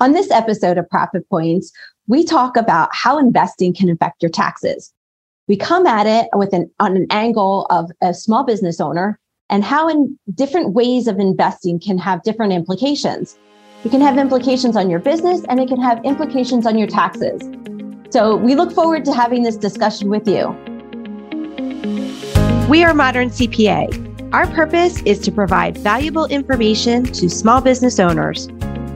On this episode of Profit Points, we talk about how investing can affect your taxes. We come at it with an on an angle of a small business owner and how in different ways of investing can have different implications. It can have implications on your business and it can have implications on your taxes. So we look forward to having this discussion with you. We are Modern CPA. Our purpose is to provide valuable information to small business owners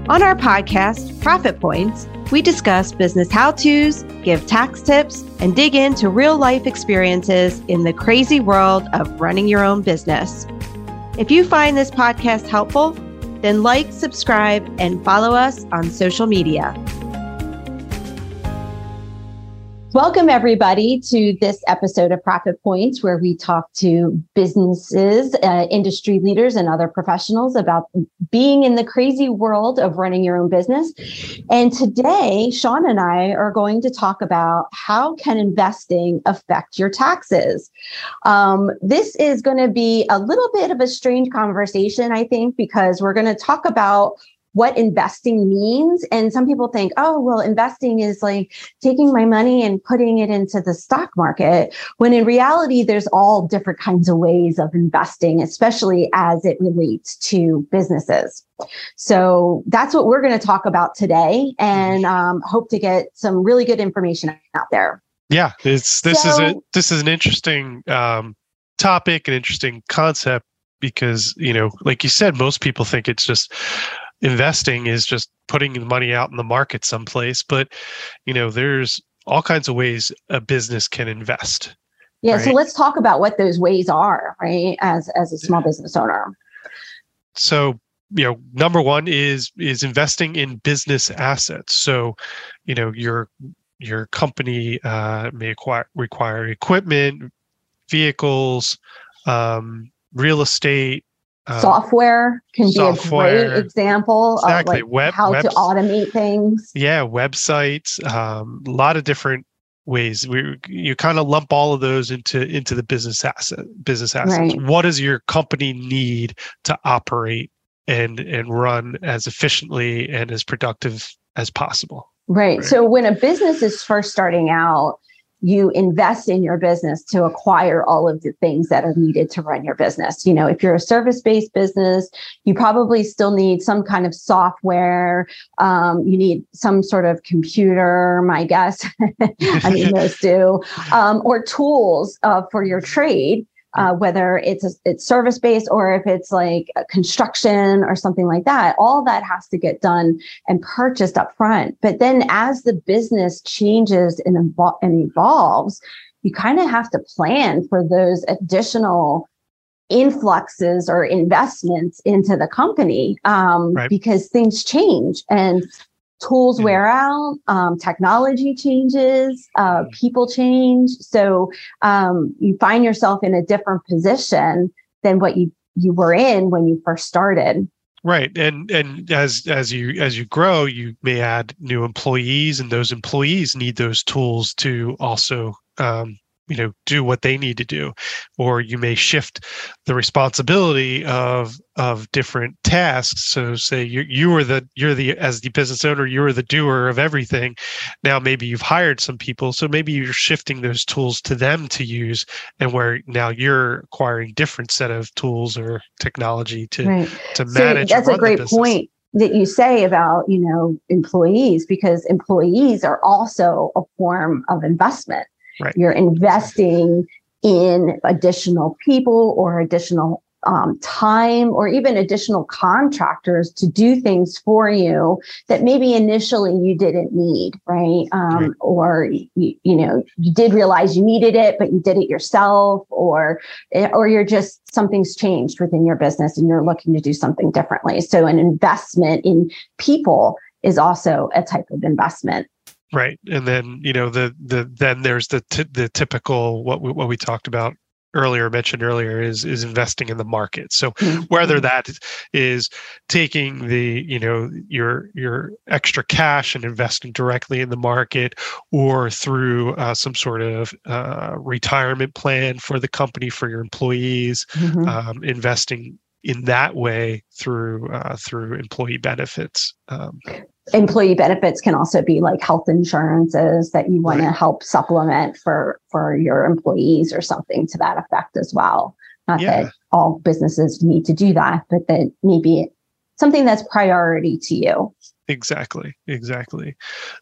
on our podcast, Profit Points, we discuss business how to's, give tax tips, and dig into real life experiences in the crazy world of running your own business. If you find this podcast helpful, then like, subscribe, and follow us on social media. Welcome, everybody, to this episode of Profit Points, where we talk to businesses, uh, industry leaders, and other professionals about being in the crazy world of running your own business. And today, Sean and I are going to talk about how can investing affect your taxes. Um, this is going to be a little bit of a strange conversation, I think, because we're going to talk about what investing means. And some people think, oh, well, investing is like taking my money and putting it into the stock market. When in reality, there's all different kinds of ways of investing, especially as it relates to businesses. So that's what we're going to talk about today and um, hope to get some really good information out there. Yeah, it's this so, is a this is an interesting um, topic, an interesting concept because you know, like you said, most people think it's just investing is just putting the money out in the market someplace but you know there's all kinds of ways a business can invest yeah right? so let's talk about what those ways are right as as a small business owner so you know number one is is investing in business assets so you know your your company uh, may acquire, require equipment vehicles um, real estate um, software can software, be a great example exactly. of like Web, how web, to automate things. Yeah, websites, um, a lot of different ways. We you kind of lump all of those into into the business asset business assets. Right. What does your company need to operate and and run as efficiently and as productive as possible? Right. right. So when a business is first starting out, you invest in your business to acquire all of the things that are needed to run your business. You know, if you're a service based business, you probably still need some kind of software. Um, you need some sort of computer, my guess. I mean, those do, um, or tools uh, for your trade uh, whether it's a, it's service based or if it's like construction or something like that. All that has to get done and purchased up front. But then as the business changes and, evol- and evolves, you kind of have to plan for those additional influxes or investments into the company um, right. because things change and tools wear out, um, technology changes, uh, mm-hmm. people change. So um, you find yourself in a different position than what you you were in when you first started. Right, and and as as you as you grow, you may add new employees, and those employees need those tools to also um, you know do what they need to do. Or you may shift the responsibility of of different tasks. So say you you are the you're the as the business owner you're the doer of everything. Now maybe you've hired some people. So maybe you're shifting those tools to them to use and where now you're acquiring different set of tools or technology to right. to manage so that's a great point that you say about you know employees because employees are also a form of investment Right. You're investing in additional people or additional um, time or even additional contractors to do things for you that maybe initially you didn't need, right? Um, right. Or you, you know you did realize you needed it, but you did it yourself, or eh, or you're just something's changed within your business and you're looking to do something differently. So an investment in people is also a type of investment right and then you know the the then there's the t- the typical what we, what we talked about earlier mentioned earlier is is investing in the market so mm-hmm. whether that is taking the you know your your extra cash and investing directly in the market or through uh, some sort of uh, retirement plan for the company for your employees mm-hmm. um, investing in that way through uh, through employee benefits um, employee benefits can also be like health insurances that you want right. to help supplement for for your employees or something to that effect as well. Not yeah. that all businesses need to do that but that maybe something that's priority to you. Exactly exactly.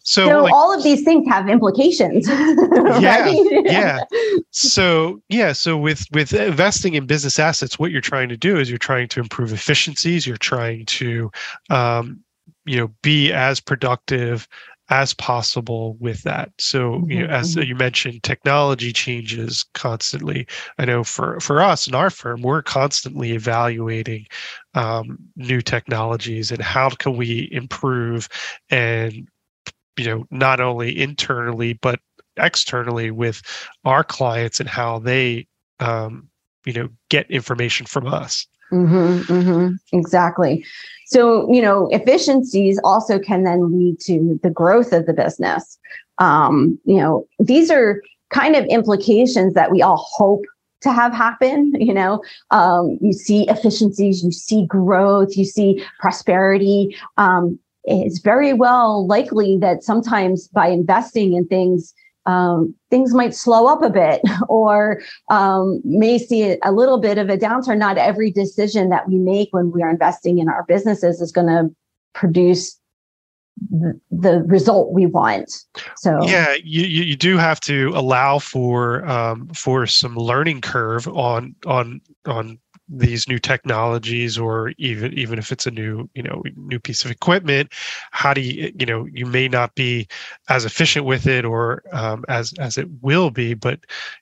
So, so like, all of these things have implications yeah yeah. So yeah so with with investing in business assets what you're trying to do is you're trying to improve efficiencies you're trying to um, you know be as productive as possible with that. So, you know, as mm-hmm. you mentioned, technology changes constantly. I know for for us in our firm, we're constantly evaluating um, new technologies and how can we improve and you know not only internally but externally with our clients and how they um, you know get information from us. Mm-hmm, mm-hmm, exactly. So, you know, efficiencies also can then lead to the growth of the business. Um, you know, these are kind of implications that we all hope to have happen. You know, um, you see efficiencies, you see growth, you see prosperity. Um, it's very well likely that sometimes by investing in things, um, things might slow up a bit or um, may see a little bit of a downturn. Not every decision that we make when we are investing in our businesses is going to produce the, result we want. So yeah, you, you do have to allow for um, for some learning curve on on on these new technologies or even even if it's a new you know new piece of equipment how do you you know you may not be as efficient with it or um, as as it will be but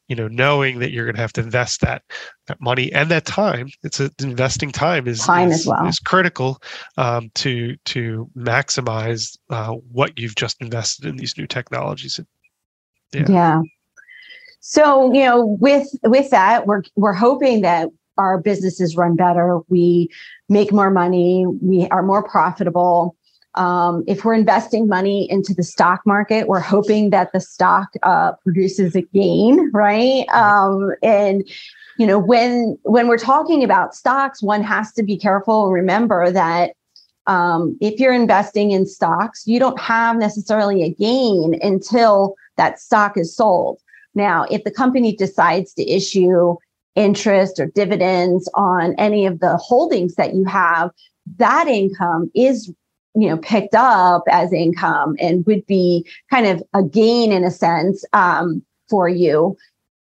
you know knowing that you're going to have to invest that that money and that time it's a, investing time is time is, as well. is critical um, to to maximize uh, what you've just invested in these new technologies yeah. yeah. So you know with with that we're we're hoping that our businesses run better, we make more money, we are more profitable. Um, if we're investing money into the stock market, we're hoping that the stock uh, produces a gain, right? Um, and you know, when when we're talking about stocks, one has to be careful. Remember that um, if you're investing in stocks, you don't have necessarily a gain until that stock is sold. Now, if the company decides to issue interest or dividends on any of the holdings that you have, that income is you know picked up as income and would be kind of a gain in a sense um, for you.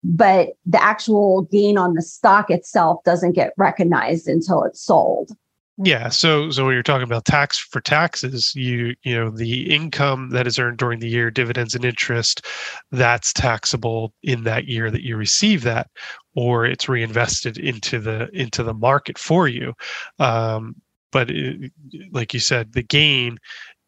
But the actual gain on the stock itself doesn't get recognized until it's sold yeah. So so when you're talking about tax for taxes, you you know the income that is earned during the year, dividends and interest, that's taxable in that year that you receive that, or it's reinvested into the into the market for you. Um, but it, like you said, the gain,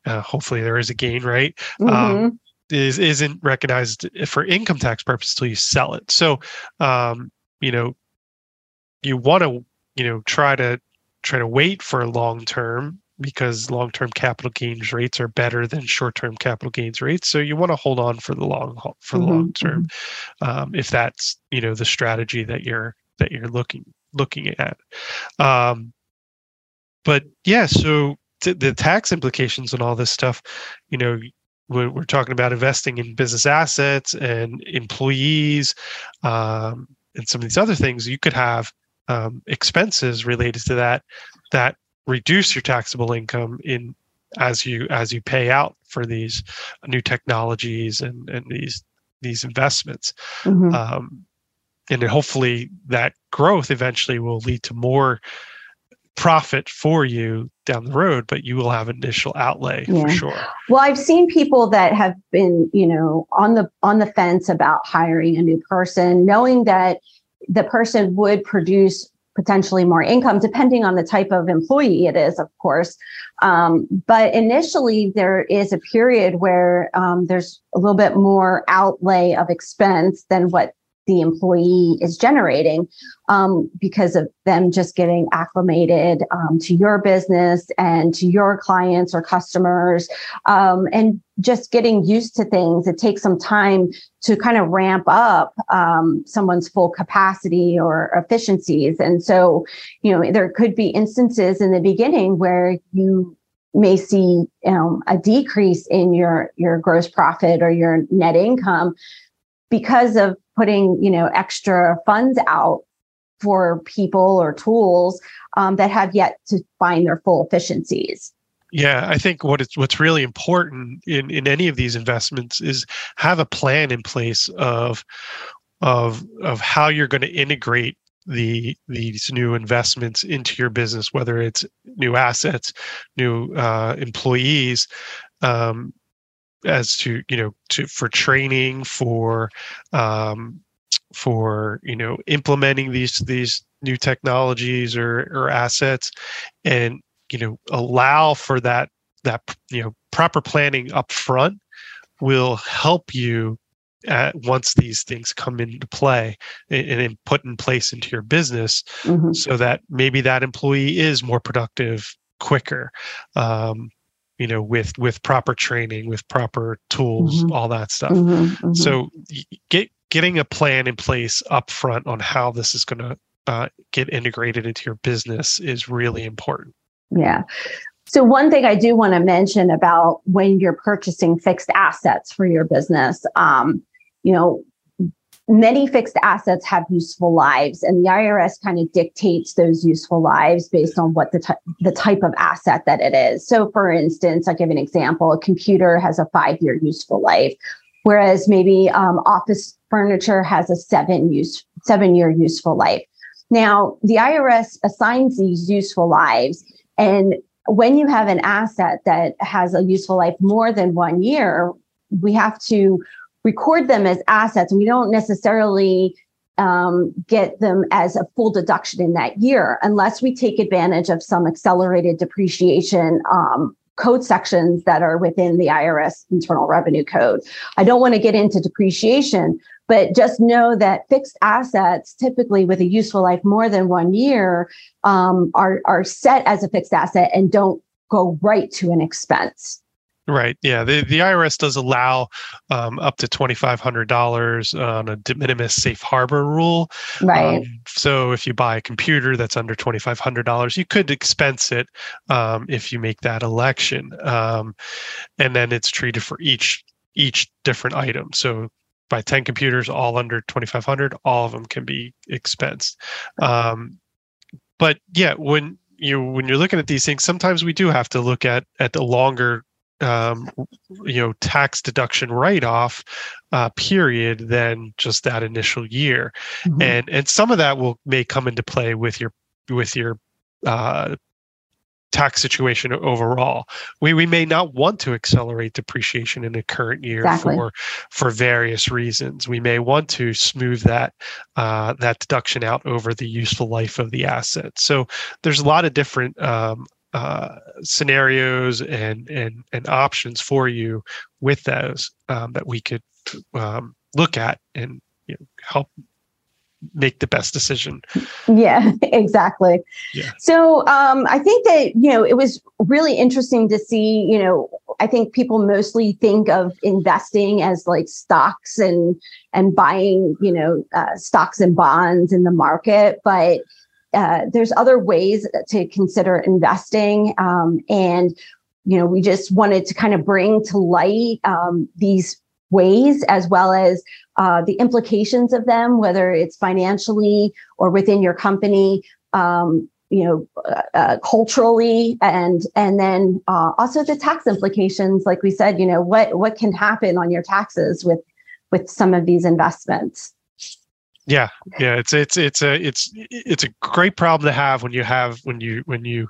uh, hopefully there is a gain, right? Um, mm-hmm. Um, is isn't recognized for income tax purposes until you sell it. So, um, you know, you want to you know try to try to wait for long term because long term capital gains rates are better than short term capital gains rates. So you want to hold on for the long for the mm-hmm, long term, mm-hmm. um, if that's you know the strategy that you're that you're looking looking at. Um, but yeah, so t- the tax implications and all this stuff, you know, we're, we're talking about investing in business assets and employees um, and some of these other things. You could have um, expenses related to that that reduce your taxable income in as you as you pay out for these new technologies and and these these investments mm-hmm. um, and hopefully that growth eventually will lead to more profit for you down the road but you will have an initial outlay yeah. for sure well i've seen people that have been you know on the on the fence about hiring a new person knowing that the person would produce potentially more income, depending on the type of employee it is, of course. Um, but initially, there is a period where um, there's a little bit more outlay of expense than what the employee is generating um, because of them just getting acclimated um, to your business and to your clients or customers um, and just getting used to things. It takes some time to kind of ramp up um, someone's full capacity or efficiencies. And so, you know, there could be instances in the beginning where you may see a decrease in your your gross profit or your net income because of putting you know extra funds out for people or tools um, that have yet to find their full efficiencies. Yeah, I think what it's what's really important in in any of these investments is have a plan in place of of of how you're going to integrate the these new investments into your business, whether it's new assets, new uh, employees, um, as to you know to for training for um, for you know implementing these these new technologies or or assets and you know allow for that that you know proper planning up front will help you at once these things come into play and, and put in place into your business mm-hmm. so that maybe that employee is more productive quicker um, you know with with proper training with proper tools mm-hmm. all that stuff mm-hmm. mm-hmm. so get getting a plan in place up front on how this is going to uh, get integrated into your business is really important. Yeah. So, one thing I do want to mention about when you're purchasing fixed assets for your business, um, you know, many fixed assets have useful lives, and the IRS kind of dictates those useful lives based on what the, t- the type of asset that it is. So, for instance, I'll give an example a computer has a five year useful life, whereas maybe um, office furniture has a seven use seven year useful life. Now, the IRS assigns these useful lives. And when you have an asset that has a useful life more than one year, we have to record them as assets. We don't necessarily um, get them as a full deduction in that year unless we take advantage of some accelerated depreciation um, code sections that are within the IRS Internal Revenue Code. I don't want to get into depreciation, but just know that fixed assets, typically with a useful life more than one year, um, are are set as a fixed asset and don't go right to an expense. Right. Yeah. The the IRS does allow um, up to twenty five hundred dollars on a de minimis safe harbor rule. Right. Um, so if you buy a computer that's under twenty five hundred dollars, you could expense it um, if you make that election, um, and then it's treated for each each different item. So by 10 computers all under 2500 all of them can be expensed um, but yeah when you when you're looking at these things sometimes we do have to look at at the longer um, you know tax deduction write-off uh, period than just that initial year mm-hmm. and and some of that will may come into play with your with your uh, tax situation overall. We we may not want to accelerate depreciation in the current year exactly. for for various reasons. We may want to smooth that uh, that deduction out over the useful life of the asset. So there's a lot of different um, uh, scenarios and and and options for you with those um, that we could um, look at and you know, help make the best decision. Yeah, exactly. Yeah. So um, I think that, you know, it was really interesting to see, you know, I think people mostly think of investing as like stocks and and buying, you know, uh, stocks and bonds in the market, but uh, there's other ways to consider investing. Um, and, you know, we just wanted to kind of bring to light um, these ways as well as uh, the implications of them, whether it's financially or within your company, um, you know, uh, uh, culturally, and and then uh, also the tax implications. Like we said, you know, what what can happen on your taxes with with some of these investments. Yeah, yeah, it's it's it's a it's it's a great problem to have when you have when you when you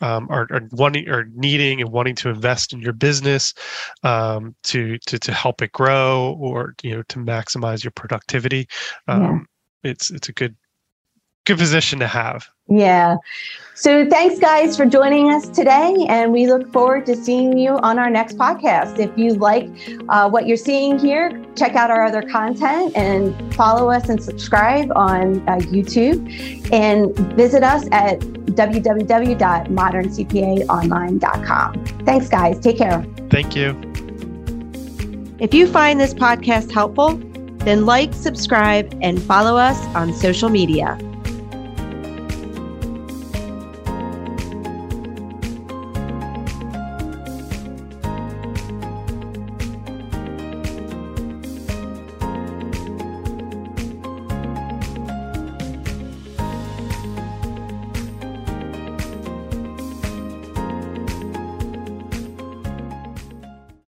um, are, are wanting or needing and wanting to invest in your business um, to to to help it grow or you know to maximize your productivity. Um, yeah. It's it's a good good position to have. Yeah. So thanks, guys, for joining us today. And we look forward to seeing you on our next podcast. If you like uh, what you're seeing here, check out our other content and follow us and subscribe on uh, YouTube and visit us at www.moderncpaonline.com. Thanks, guys. Take care. Thank you. If you find this podcast helpful, then like, subscribe, and follow us on social media.